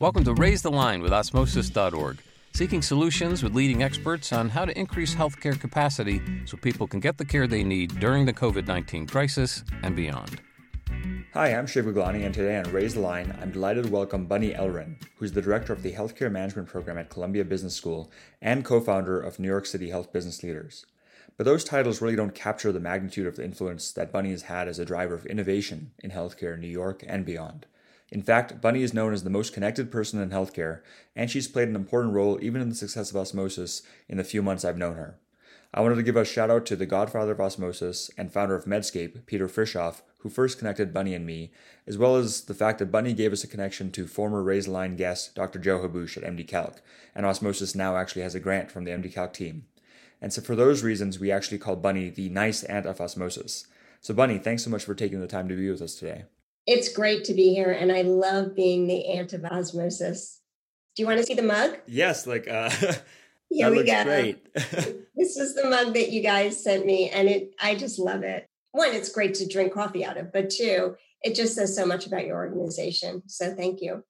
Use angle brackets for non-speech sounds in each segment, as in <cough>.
Welcome to Raise the Line with Osmosis.org, seeking solutions with leading experts on how to increase healthcare capacity so people can get the care they need during the COVID 19 crisis and beyond. Hi, I'm Shiv Gaglani, and today on Raise the Line, I'm delighted to welcome Bunny Ellerin, who's the director of the Healthcare Management Program at Columbia Business School and co founder of New York City Health Business Leaders. But those titles really don't capture the magnitude of the influence that Bunny has had as a driver of innovation in healthcare in New York and beyond. In fact, Bunny is known as the most connected person in healthcare, and she's played an important role even in the success of Osmosis in the few months I've known her. I wanted to give a shout out to the godfather of Osmosis and founder of Medscape, Peter Frishauf, who first connected Bunny and me, as well as the fact that Bunny gave us a connection to former Raise Line guest Dr. Joe Habboushe at MDCalc, and Osmosis now actually has a grant from the MDCalc team. And so for those reasons, we actually call Bunny the nice aunt of osmosis. So Bunny, thanks so much for taking the time to be with us today. It's great to be here, and I love being the aunt of osmosis. Do you want to see the mug? Yes, like uh, <laughs> here we go. Great. <laughs> this is the mug that you guys sent me, and it I just love it. One, it's great to drink coffee out of, but two, it just says so much about your organization. So thank you.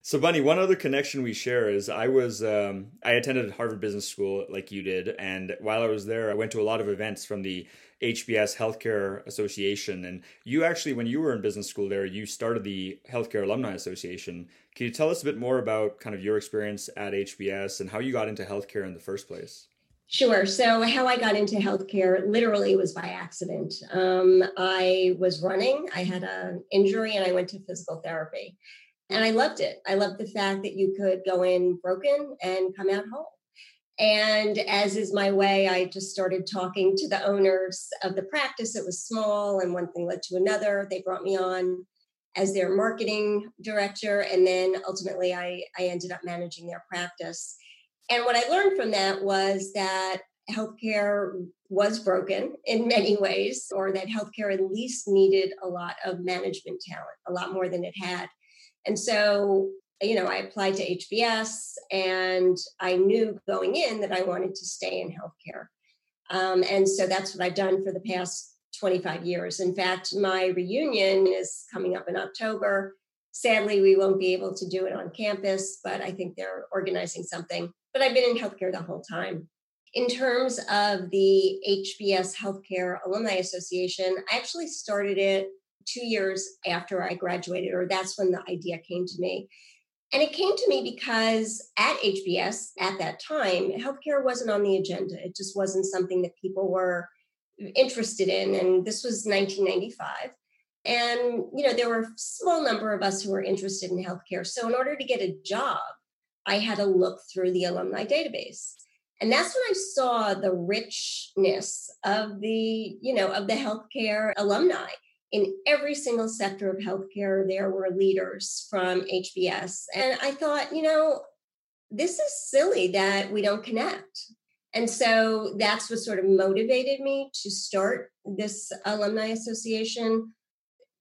So, Bunny, one other connection we share is I was um, I attended Harvard Business School like you did, and while I was there, I went to a lot of events from the HBS Healthcare Association. And you actually, when you were in business school there, you started the Healthcare Alumni Association. Can you tell us a bit more about kind of your experience at HBS and how you got into healthcare in the first place? Sure. So, how I got into healthcare literally was by accident. Um, I was running, I had an injury, and I went to physical therapy. And I loved it. I loved the fact that you could go in broken and come out whole. And as is my way, I just started talking to the owners of the practice. It was small, and one thing led to another. They brought me on as their marketing director. And then ultimately, I, I ended up managing their practice. And what I learned from that was that healthcare was broken in many ways, or that healthcare at least needed a lot of management talent, a lot more than it had. And so, you know, I applied to HBS and I knew going in that I wanted to stay in healthcare. Um, and so that's what I've done for the past 25 years. In fact, my reunion is coming up in October. Sadly, we won't be able to do it on campus, but I think they're organizing something. But I've been in healthcare the whole time. In terms of the HBS Healthcare Alumni Association, I actually started it two years after I graduated, or that's when the idea came to me. And it came to me because at HBS at that time, healthcare wasn't on the agenda. It just wasn't something that people were interested in. And this was 1995. And, you know, there were a small number of us who were interested in healthcare. So in order to get a job, I had to look through the alumni database. And that's when I saw the richness of the, you know, of the healthcare alumni in every single sector of healthcare, there were leaders from HBS. And I thought, you know, this is silly that we don't connect. And so that's what sort of motivated me to start this alumni association.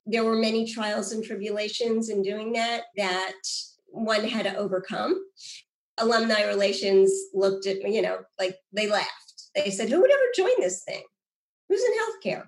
There were many trials and tribulations in doing that that one had to overcome. Alumni relations looked at me, you know, like they laughed. They said, Who would ever join this thing? Who's in healthcare?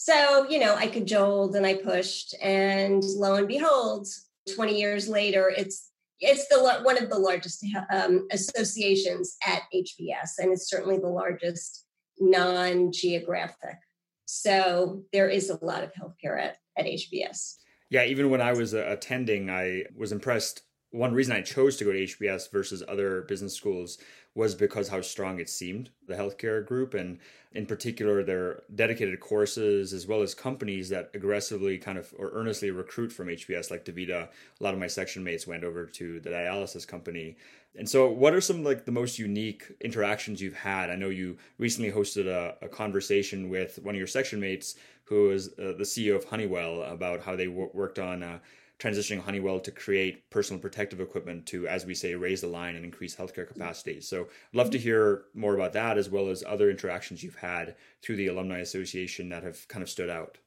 So, you know, I cajoled and I pushed, and lo and behold, 20 years later, it's it's the one of the largest um, associations at HBS, and it's certainly the largest non-geographic. So there is a lot of healthcare at, at HBS. Yeah, even when I was uh, attending, I was impressed. One reason I chose to go to HBS versus other business schools was because how strong it seemed, the healthcare group, and in particular their dedicated courses, as well as companies that aggressively kind of or earnestly recruit from HBS, like DaVita. A lot of my section mates went over to the dialysis company. And so, what are some like the most unique interactions you've had? I know you recently hosted a, a conversation with one of your section mates who is uh, the CEO of Honeywell about how they w- worked on uh, transitioning Honeywell to create personal protective equipment to, as we say, raise the line and increase healthcare capacity. So, I'd love to hear more about that as well as other interactions you've had through the Alumni Association that have kind of stood out.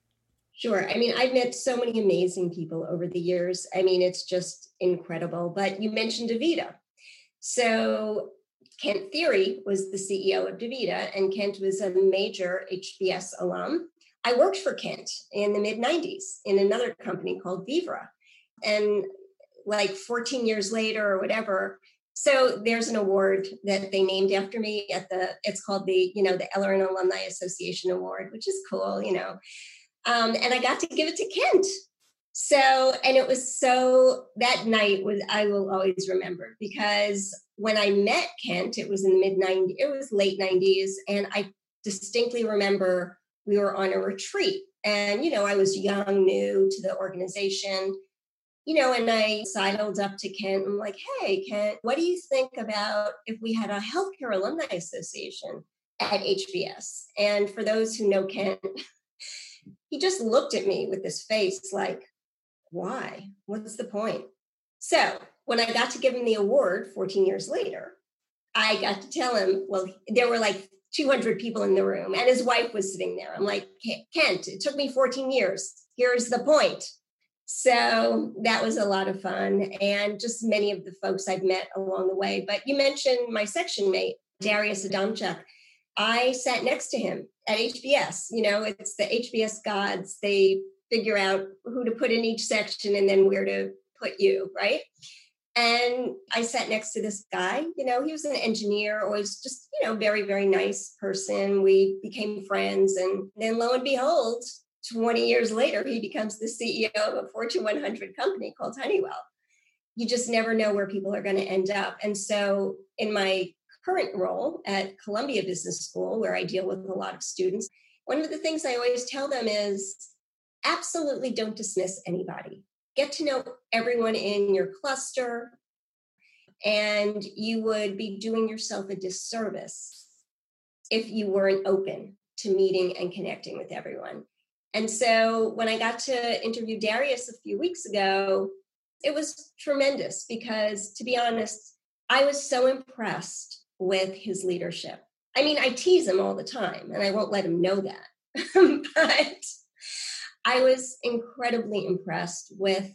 Sure. I mean, I've met so many amazing people over the years. I mean, it's just incredible. But you mentioned DaVita. So, Kent Thiry was the CEO of DaVita, and Kent was a major HBS alum. I worked for Kent in the mid 90s in another company called Vivra. And like 14 years later or whatever. So there's an award that they named after me at the, it's called the, you know, the Ellerin Alumni Association Award, which is cool, you know. Um, and I got to give it to Kent. So, and it was so, that night was, I will always remember because when I met Kent, it was in the mid 90s, it was late 90s. And I distinctly remember we were on a retreat. And, you know, I was young, new to the organization you know, and I sidled up to Kent. I'm like, hey, Kent, what do you think about if we had a healthcare alumni association at HBS? And for those who know Kent, <laughs> he just looked at me with this face like, why? What's the point? So when I got to give him the award 14 years later, I got to tell him, well, there were like 200 people in the room and his wife was sitting there. I'm like, Kent, it took me 14 years. Here's the point so that was a lot of fun and just many of the folks I've met along the way. But you mentioned my section mate, Darius Adamczyk. I sat next to him at HBS. You know, it's the HBS gods. They figure out who to put in each section and then where to put you, right? And I sat next to this guy. You know, he was an engineer, always just, you know, very, very nice person. We became friends. And then lo and behold, 20 years later, he becomes the CEO of a Fortune 100 company called Honeywell. You just never know where people are going to end up. And so, in my current role at Columbia Business School, where I deal with a lot of students, one of the things I always tell them is absolutely don't dismiss anybody. Get to know everyone in your cluster, and you would be doing yourself a disservice if you weren't open to meeting and connecting with everyone. And so when I got to interview Darius a few weeks ago, it was tremendous because, to be honest, I was so impressed with his leadership. I mean, I tease him all the time and I won't let him know that. <laughs> but I was incredibly impressed with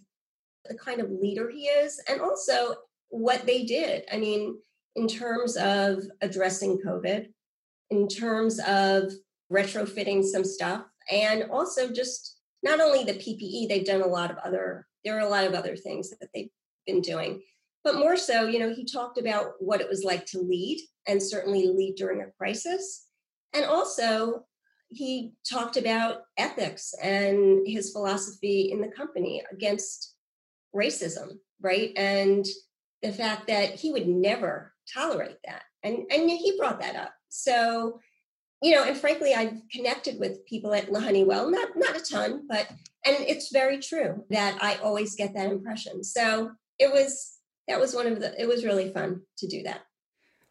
the kind of leader he is and also what they did. I mean, in terms of addressing COVID, in terms of retrofitting some stuff, and also just not only the PPE, they've done a lot of other, there are a lot of other things that they've been doing. But more so, you know, he talked about what it was like to lead and certainly lead during a crisis. And also, he talked about ethics and his philosophy in the company against racism, right? And the fact that he would never tolerate that. And, and he brought that up. So you know, and frankly, I've connected with people at La Honeywell, not not a ton, but and it's very true that I always get that impression. So it was that was one of the it was really fun to do that.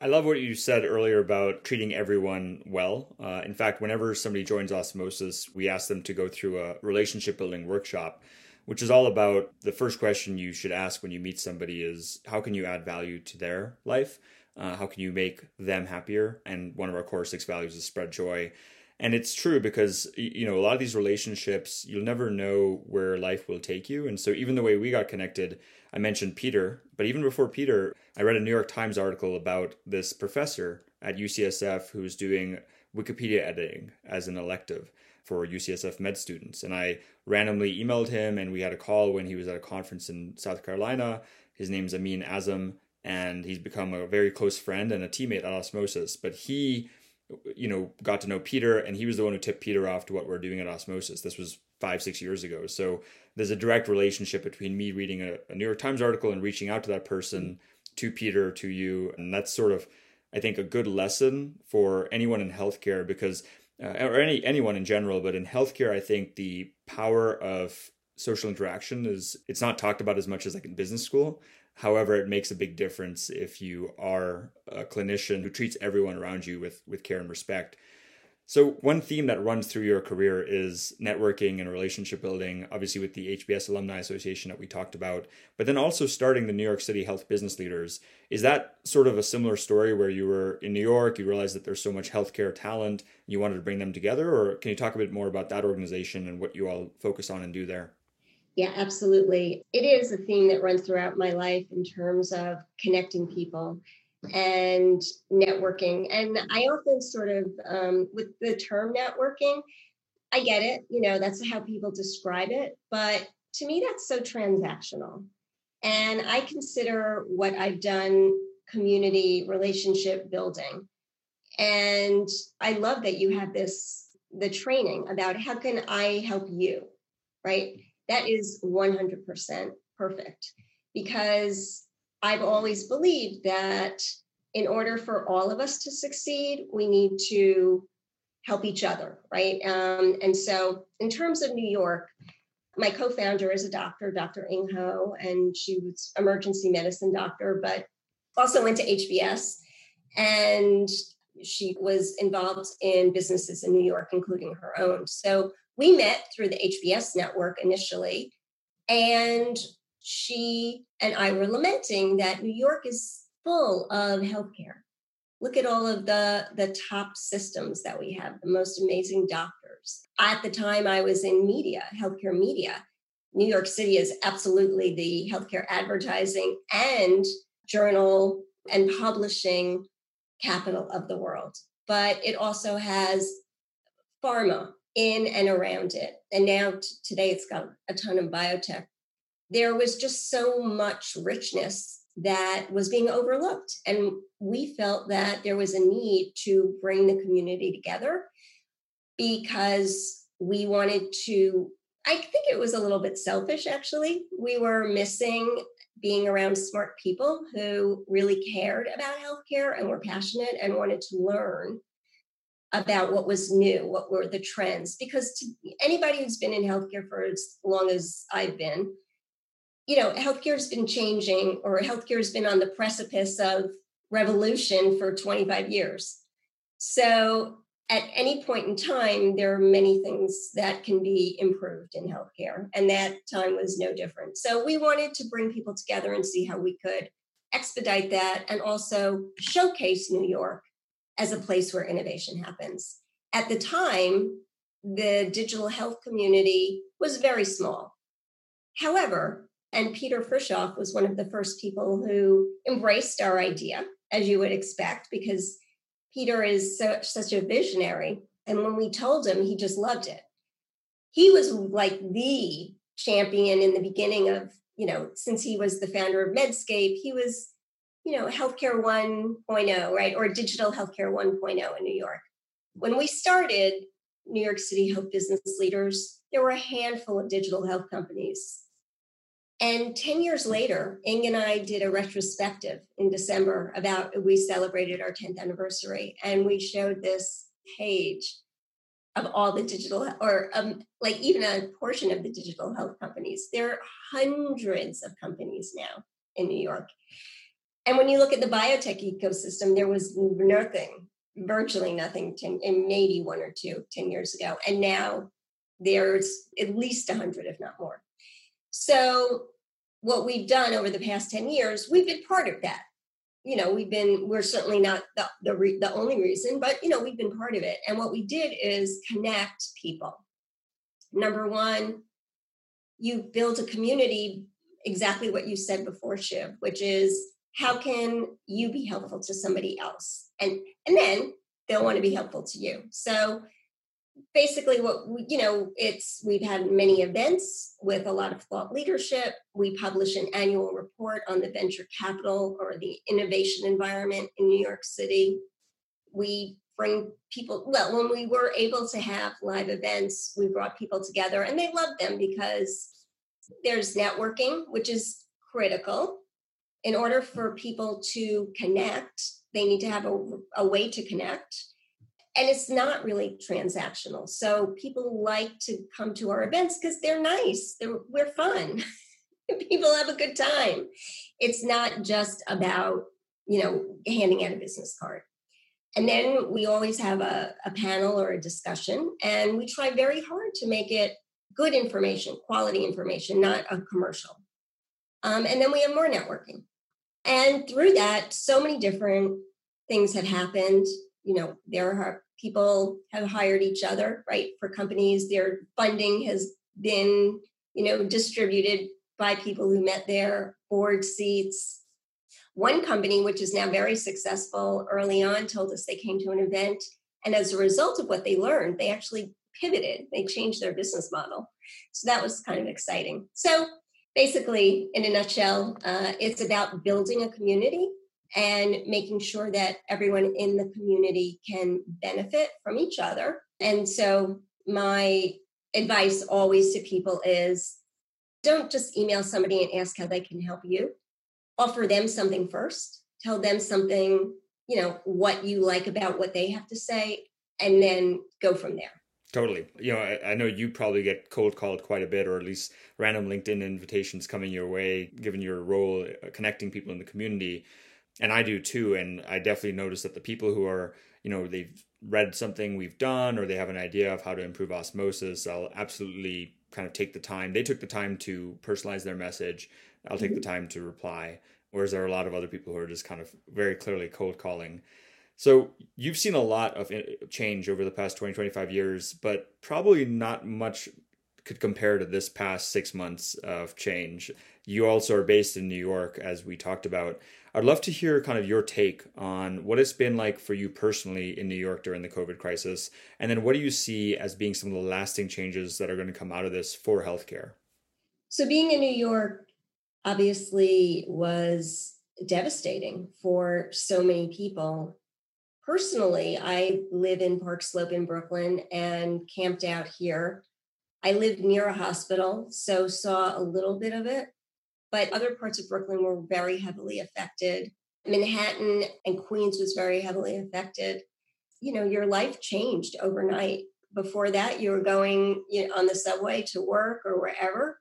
I love what you said earlier about treating everyone well. Uh, in fact, whenever somebody joins Osmosis, we ask them to go through a relationship building workshop, which is all about the first question you should ask when you meet somebody is how can you add value to their life? Uh, how can you make them happier? And one of our core six values is spread joy. And it's true because you know a lot of these relationships you'll never know where life will take you. And so even the way we got connected, I mentioned Peter, but even before Peter, I read a New York Times article about this professor at UCSF who's doing Wikipedia editing as an elective for UCSF med students. And I randomly emailed him and we had a call when he was at a conference in South Carolina. His name's Amin Azzam and he's become a very close friend and a teammate at Osmosis. But he, you know, got to know Peter, and he was the one who tipped Peter off to what we're doing at Osmosis. This was five, six years ago. So there's a direct relationship between me reading a, a New York Times article and reaching out to that person, to Peter, to you, and that's sort of, I think, a good lesson for anyone in healthcare because. Uh, or any anyone in general, but in healthcare, I think the power of social interaction is it's not talked about as much as like in business school However, it makes a big difference if you are a clinician who treats everyone around you with, with care and respect. So, one theme that runs through your career is networking and relationship building, obviously, with the HBS Alumni Association that we talked about, but then also starting the New York City Health Business Leaders. Is that sort of a similar story where you were in New York, you realized that there's so much healthcare talent, you wanted to bring them together? Or can you talk a bit more about that organization and what you all focus on and do there? Yeah, absolutely. It is a theme that runs throughout my life in terms of connecting people and networking. And I often sort of, um, with the term networking, I get it, you know, that's how people describe it. But to me, that's so transactional. And I consider what I've done community relationship building. And I love that you have this the training about how can I help you, right? That is 100% perfect because I've always believed that in order for all of us to succeed, we need to help each other, right? Um, and so, in terms of New York, my co-founder is a doctor, Dr. Ing Ho, and she was emergency medicine doctor, but also went to HBS, and she was involved in businesses in New York, including her own. So we met through the HBS network initially, and she and I were lamenting that New York is full of healthcare. Look at all of the, the top systems that we have, the most amazing doctors. At the time, I was in media, healthcare media. New York City is absolutely the healthcare advertising and journal and publishing capital of the world. But it also has pharma in and around it. And now t- today it's got a ton of biotech there was just so much richness that was being overlooked. And we felt that there was a need to bring the community together because we wanted to. I think it was a little bit selfish, actually. We were missing being around smart people who really cared about healthcare and were passionate and wanted to learn about what was new, what were the trends. Because to anybody who's been in healthcare for as long as I've been, you know, healthcare has been changing or healthcare has been on the precipice of revolution for 25 years. So at any point in time, there are many things that can be improved in healthcare, and that time was no different. So we wanted to bring people together and see how we could expedite that and also showcase New York as a place where innovation happens. At the time, the digital health community was very small. However, and Peter Frishauf was one of the first people who embraced our idea, as you would expect, because Peter is so, such a visionary. And when we told him, he just loved it. He was like the champion in the beginning of, you know, since he was the founder of Medscape, he was, you know, healthcare 1.0, right? Or digital healthcare 1.0 in New York. When we started New York City Health Business Leaders, there were a handful of digital health companies and 10 years later, Ing and I did a retrospective in December about we celebrated our 10th anniversary and we showed this page of all the digital or um, like even a portion of the digital health companies. There are hundreds of companies now in New York. And when you look at the biotech ecosystem, there was nothing, virtually nothing, 10, and maybe one or two 10 years ago. And now there's at least 100, if not more. So what we've done over the past 10 years, we've been part of that. You know, we've been, we're certainly not the, the, re, the only reason, but, you know, we've been part of it. And what we did is connect people. Number one, you build a community, exactly what you said before, Shiv, which is how can you be helpful to somebody else? And, and then they'll want to be helpful to you. So basically what we, you know it's we've had many events with a lot of thought leadership we publish an annual report on the venture capital or the innovation environment in new york city we bring people well when we were able to have live events we brought people together and they loved them because there's networking which is critical in order for people to connect they need to have a, a way to connect and it's not really transactional. So people like to come to our events because they're nice. They're, we're fun. <laughs> people have a good time. It's not just about you know handing out a business card. And then we always have a, a panel or a discussion, and we try very hard to make it good information, quality information, not a commercial. Um, and then we have more networking. And through that, so many different things have happened. You know, there are people have hired each other, right? For companies, their funding has been, you know, distributed by people who met their board seats. One company, which is now very successful, early on told us they came to an event, and as a result of what they learned, they actually pivoted. They changed their business model. So that was kind of exciting. So basically, in a nutshell, uh, it's about building a community and making sure that everyone in the community can benefit from each other. And so, my advice always to people is don't just email somebody and ask how they can help you. Offer them something first. Tell them something, you know, what you like about what they have to say, and then go from there. Totally. You know, I, I, know you probably get cold called quite a bit, or at least random LinkedIn invitations coming your way, given your role uh, connecting people in the community. And I do too. And I definitely notice that the people who are, you know, they've read something we've done or they have an idea of how to improve osmosis, I'll absolutely kind of take the time. They took the time to personalize their message. I'll take the mm-hmm. time to reply. Whereas there are a lot of other people who are just kind of very clearly cold calling. So you've seen a lot of eh, change over the past 20, 25 years, but probably not much could compare to this past six months of change. You also are based in New York, as we talked about. I'd love to hear kind of your take on what it's been like for you personally in New York during the COVID crisis. And then what do you see as being some of the lasting changes that are going to come out of this for healthcare? So, being in New York obviously was devastating for so many people personally, I live in Park Slope in Brooklyn and camped out here. I lived near a hospital, so saw a little bit of it, but other parts of Brooklyn were very heavily affected. Manhattan and Queens was very heavily affected. You know, your life changed overnight. Before that, you were going you know, on the subway to work or wherever,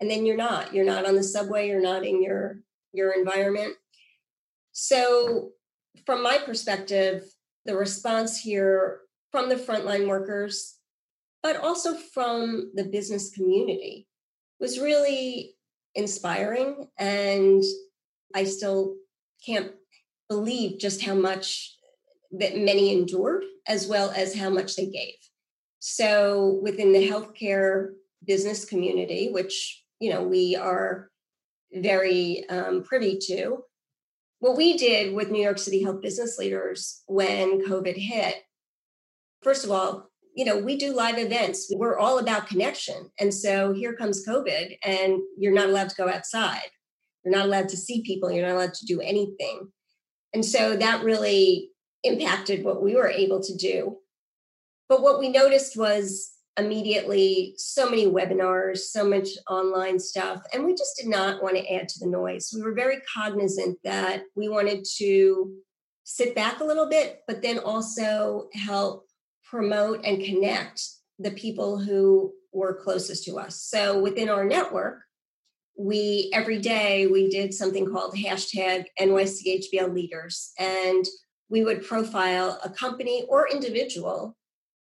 and then you're not. You're not on the subway. You're not in your your environment. So from my perspective, the response here from the frontline workers, but also from the business community was really inspiring. And I still can't believe just how much that many endured, as well as how much they gave. So within the healthcare business community, which you know we are very um, privy to, what we did with New York City Health business leaders when COVID hit, first of all, you know, we do live events. We're all about connection. And so here comes COVID, and you're not allowed to go outside. You're not allowed to see people. You're not allowed to do anything. And so that really impacted what we were able to do. But what we noticed was immediately so many webinars, so much online stuff, and we just did not want to add to the noise. We were very cognizant that we wanted to sit back a little bit, but then also help promote and connect the people who were closest to us. So within our network, we every day we did something called hashtag NYCHBL leaders, and we would profile a company or individual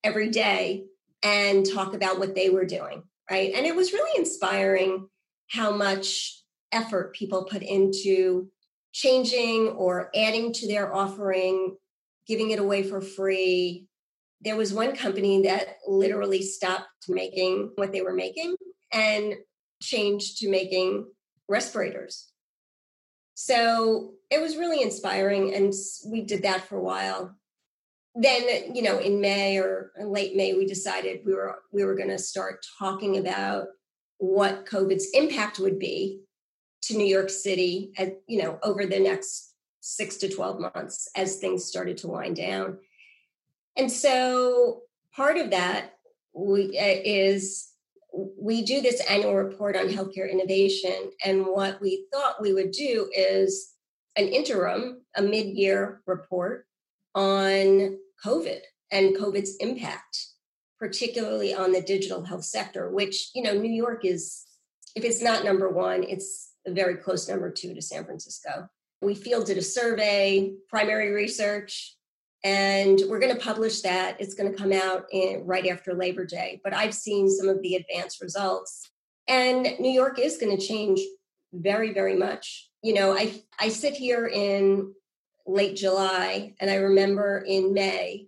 every day and talk about what they were doing, right? And it was really inspiring how much effort people put into changing or adding to their offering, giving it away for free. There was one company that literally stopped making what they were making and changed to making respirators. So it was really inspiring. And we did that for a while then you know in may or late may we decided we were we were going to start talking about what covid's impact would be to new york city at you know over the next 6 to 12 months as things started to wind down. And so part of that we, uh, is we do this annual report on healthcare innovation and what we thought we would do is an interim a mid-year report on COVID and COVID's impact, particularly on the digital health sector, which, you know, New York is, if it's not number one, it's a very close number two to San Francisco. We fielded a survey, primary research, and we're going to publish that. It's going to come out in, right after Labor Day. But I've seen some of the advanced results, and New York is going to change very, very much. You know, I I sit here in late July. And I remember in May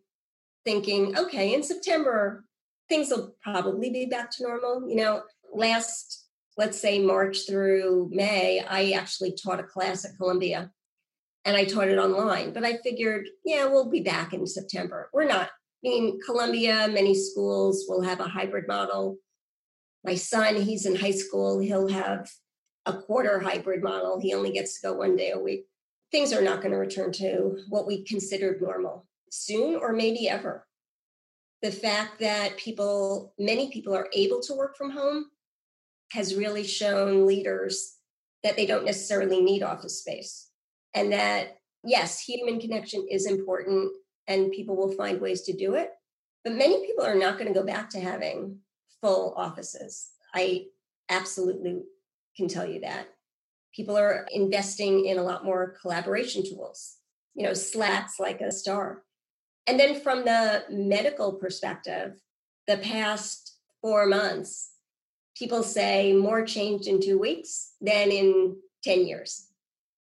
thinking, okay, in September, things will probably be back to normal. You know, last, let's say March through May, I actually taught a class at Columbia and I taught it online. But I figured, yeah, we'll be back in September. We're not. I mean, Columbia, many schools will have a hybrid model. My son, he's in high school, he'll have a quarter hybrid model. He only gets to go one day a week. Things are not going to return to what we considered normal soon or maybe ever. The fact that people, many people are able to work from home has really shown leaders that they don't necessarily need office space. And that, yes, human connection is important and people will find ways to do it. But many people are not going to go back to having full offices. I absolutely can tell you that. People are investing in a lot more collaboration tools, you know, slats like a star. And then from the medical perspective, the past four months, people say more changed in two weeks than in 10 years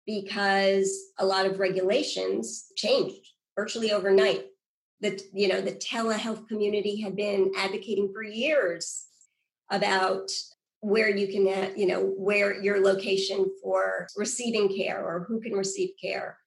because a lot of regulations changed virtually overnight. The, you know, the telehealth community had been advocating for years about where you can, uh, you know, where your location for receiving care or who can receive care,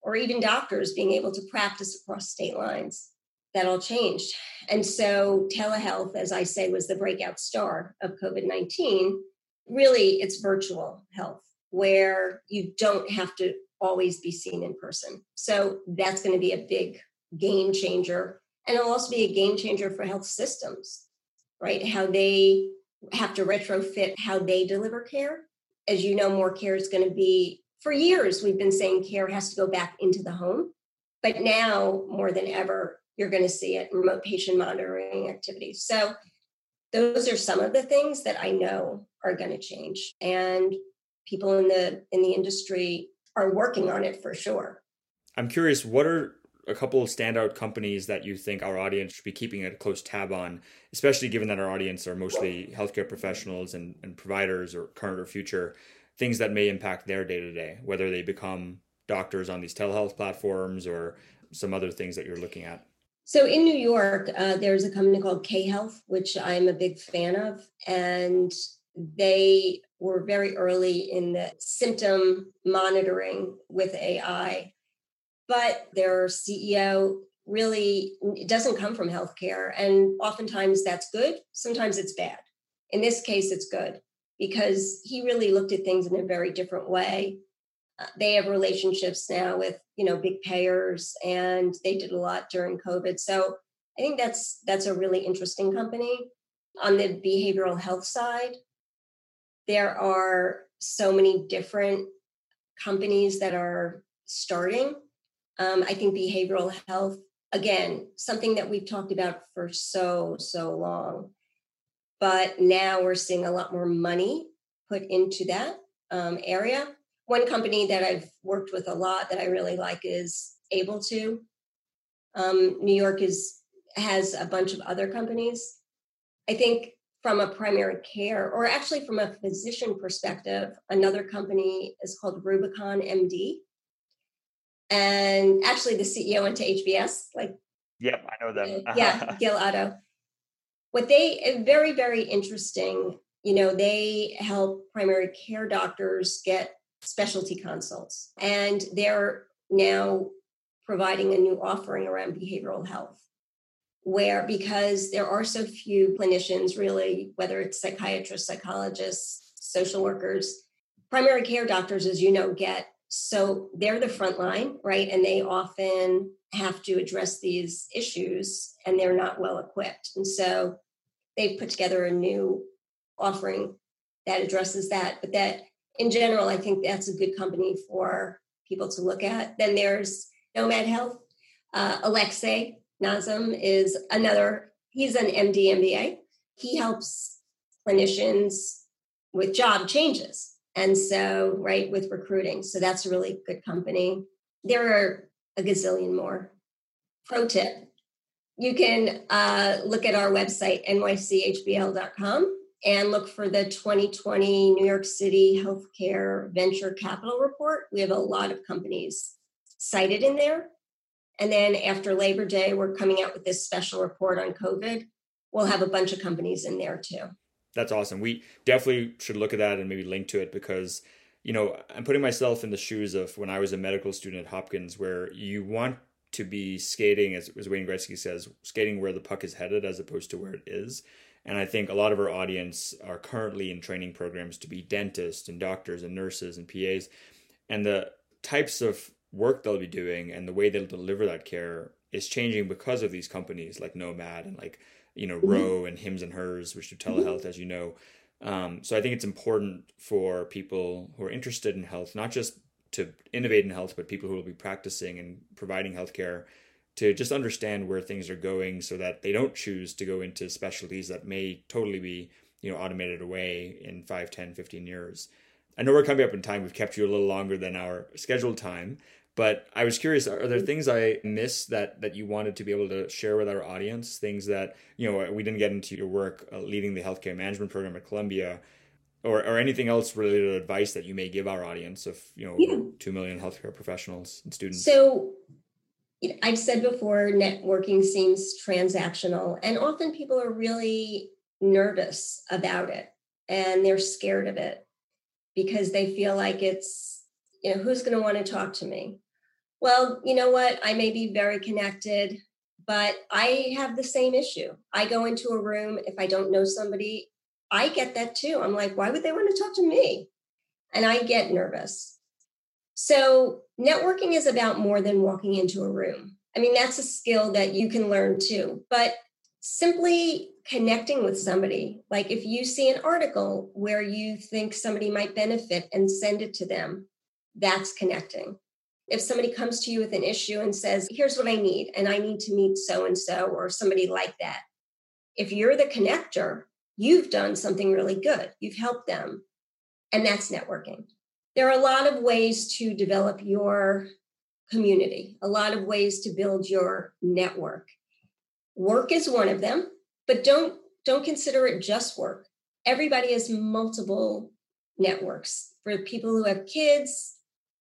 or even doctors being able to practice across state lines. That all changed. And so telehealth, as I say, was the breakout star of COVID 19. Really, it's virtual health where you don't have to always be seen in person. So that's going to be a big game changer. And it'll also be a game changer for health systems, right? How they have to retrofit how they deliver care. As you know, more care is going to be, for years, we've been saying care has to go back into the home. But now, more than ever, you're going to see it remote patient monitoring activities. So, those are some of the things that I know are going to change. And people in the in the industry are working on it for sure. I'm curious, what are a couple of standout companies that you think our audience should be keeping a close tab on, especially given that our audience are mostly healthcare professionals and, and providers or current or future, things that may impact their day to day, whether they become doctors on these telehealth platforms or some other things that you're looking at? So in New York, uh, there's a company called K Health, which I'm a big fan of. And they were very early in the symptom monitoring with AI. But their CEO really doesn't come from healthcare. And oftentimes that's good, sometimes it's bad. In this case, it's good because he really looked at things in a very different way. Uh, they have relationships now with you know big payers and they did a lot during covid so i think that's that's a really interesting company on the behavioral health side there are so many different companies that are starting. Um, I think behavioral health, again, something that we've talked about for so, so long. But now we're seeing a lot more money put into that um, area. One company that I've worked with a lot that I really like is AbleTo. Um, New York is has a bunch of other companies. I think from a primary care or actually from a physician perspective, another company is called Rubicon MD. And actually, the CEO went to HBS. Like, yep, I know them. yeah, <laughs> Gil Addo. What they very very interesting. You know, they help primary care doctors get specialty consults, and they're now providing a new offering around behavioral health where because there are so few clinicians really whether it's psychiatrists psychologists social workers primary care doctors as you know get so they're the front line right? And they often have to address these issues and they're not well equipped. And so they've put together a new offering that addresses that. But that in general i think that's a good company for people to look at. Then there's nomad health. Uh, Alexi Nazem is another, he's an MD MBA. He helps clinicians with job changes. And so, right, with recruiting. So that's a really good company. There are a gazillion more. Pro tip you can uh, look at our website, nychbl.com, and look for the 2020 New York City Healthcare Venture Capital Report. We have a lot of companies cited in there. And then after Labor Day, we're coming out with this special report on COVID. We'll have a bunch of companies in there too. That's awesome. We definitely should look at that and maybe link to it because, you know, I'm putting myself in the shoes of when I was a medical student at Hopkins, where you want to be skating, as, as Wayne Gretzky says, skating where the puck is headed as opposed to where it is. And I think a lot of our audience are currently in training programs to be dentists and doctors and nurses and PAs. And the types of work they'll be doing and the way they'll deliver that care is changing because of these companies like Nomad and like, you know, mm-hmm. And Hims and Hers, which do mm-hmm. telehealth, as you know. Um, so I think it's important for people who are interested in health, not just to innovate in health, but people who will be practicing and providing healthcare to just understand where things are going so that they don't choose to go into specialties that may totally be you know automated away in 5 10 15 years i know we're coming up in time we've kept you a little longer than our scheduled time but i was curious are there things i missed that that you wanted to be able to share with our audience things that you know we didn't get into your work uh, leading the healthcare management program at columbia or, or anything else related to advice that you may give our audience of you know yeah. 2 million healthcare professionals and students so I've said before, networking seems transactional, and often people are really nervous about it and they're scared of it because they feel like it's, you know, who's going to want to talk to me? Well, you know what? I may be very connected, but I have the same issue. I go into a room, if I don't know somebody, I get that too. I'm like, why would they want to talk to me? And I get nervous. So, networking is about more than walking into a room. I mean, that's a skill that you can learn too, but simply connecting with somebody, like if you see an article where you think somebody might benefit and send it to them, that's connecting. If somebody comes to you with an issue and says, Here's what I need, and I need to meet so and so, or somebody like that, if you're the connector, you've done something really good. You've helped them. And that's networking there are a lot of ways to develop your community, a lot of ways to build your network. Work is one of them, but don't don't consider it just work. Everybody has multiple networks. For people who have kids,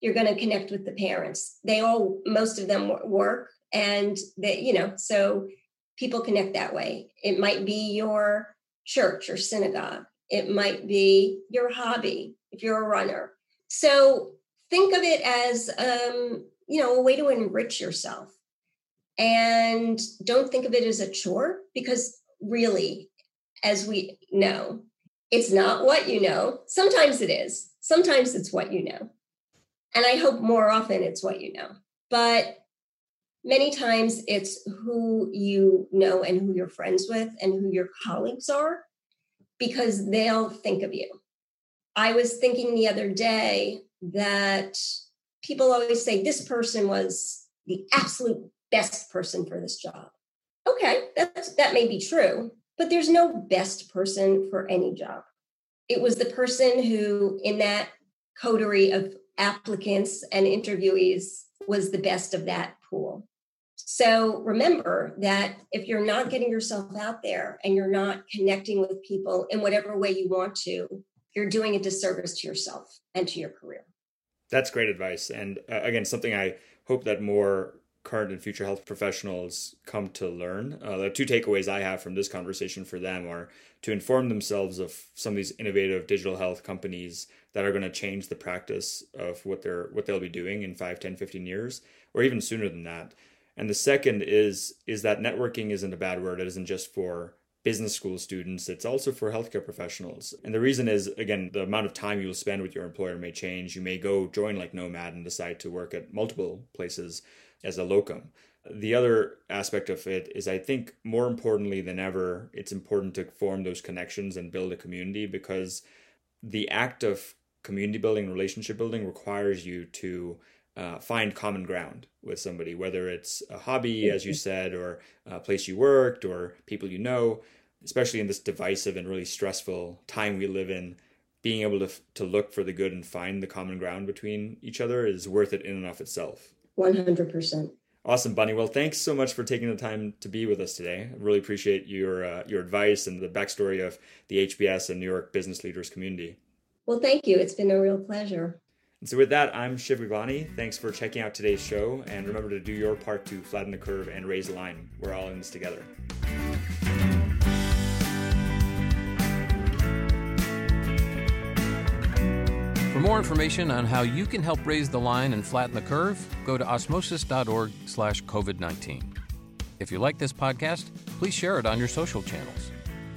you're going to connect with the parents. They all most of them work and they you know, so people connect that way. It might be your church or synagogue. It might be your hobby if you're a runner so think of it as, um, you know, a way to enrich yourself. And don't think of it as a chore because really, as we know, it's not what you know. Sometimes it is, sometimes it's what you know. And I hope more often it's what you know. But many times it's who you know and who you're friends with and who your colleagues are because they'll think of you. I was thinking the other day that people always say this person was the absolute best person for this job. Okay, that's, that may be true, but there's no best person for any job. It was the person who, in that coterie of applicants and interviewees, was the best of that pool. So remember that if you're not getting yourself out there and you're not connecting with people in whatever way you want to, you're doing a disservice to yourself and to your career. That's great advice. And uh, again, something I hope that more current and future health professionals come to learn. Uh, the two takeaways I have from this conversation for them are to inform themselves of some of these innovative digital health companies that are going to change the practice of what they're what they'll be doing in 5 10 15 years or even sooner than that and the second is is that networking isn't a bad word it isn't just for business school students, it's also for healthcare professionals. And the reason is, again, the amount of time you'll spend with your employer may change. You may go join like Nomad and decide to work at multiple places as a locum. The other aspect of it is, I think, more importantly than ever, it's important to form those connections and build a community because the act of community building, relationship building requires you to uh, find common ground with somebody, whether it's a hobby, as you said, or a place you worked, or people you know. Especially in this divisive and really stressful time we live in, being able to to look for the good and find the common ground between each other is worth it in and of itself. One hundred percent. Awesome, Bunny. Well, thanks so much for taking the time to be with us today. I really appreciate your uh, your advice and the backstory of the HBS and New York business leaders community. Well, thank you. It's been a real pleasure. And so with that, I'm Shiv Gaglani. Thanks for checking out today's show, and remember to do your part to flatten the curve and raise the line. We're all in this together. For more information on how you can help raise the line and flatten the curve, go to osmosis.org slash COVID-19. If you like this podcast, please share it on your social channels.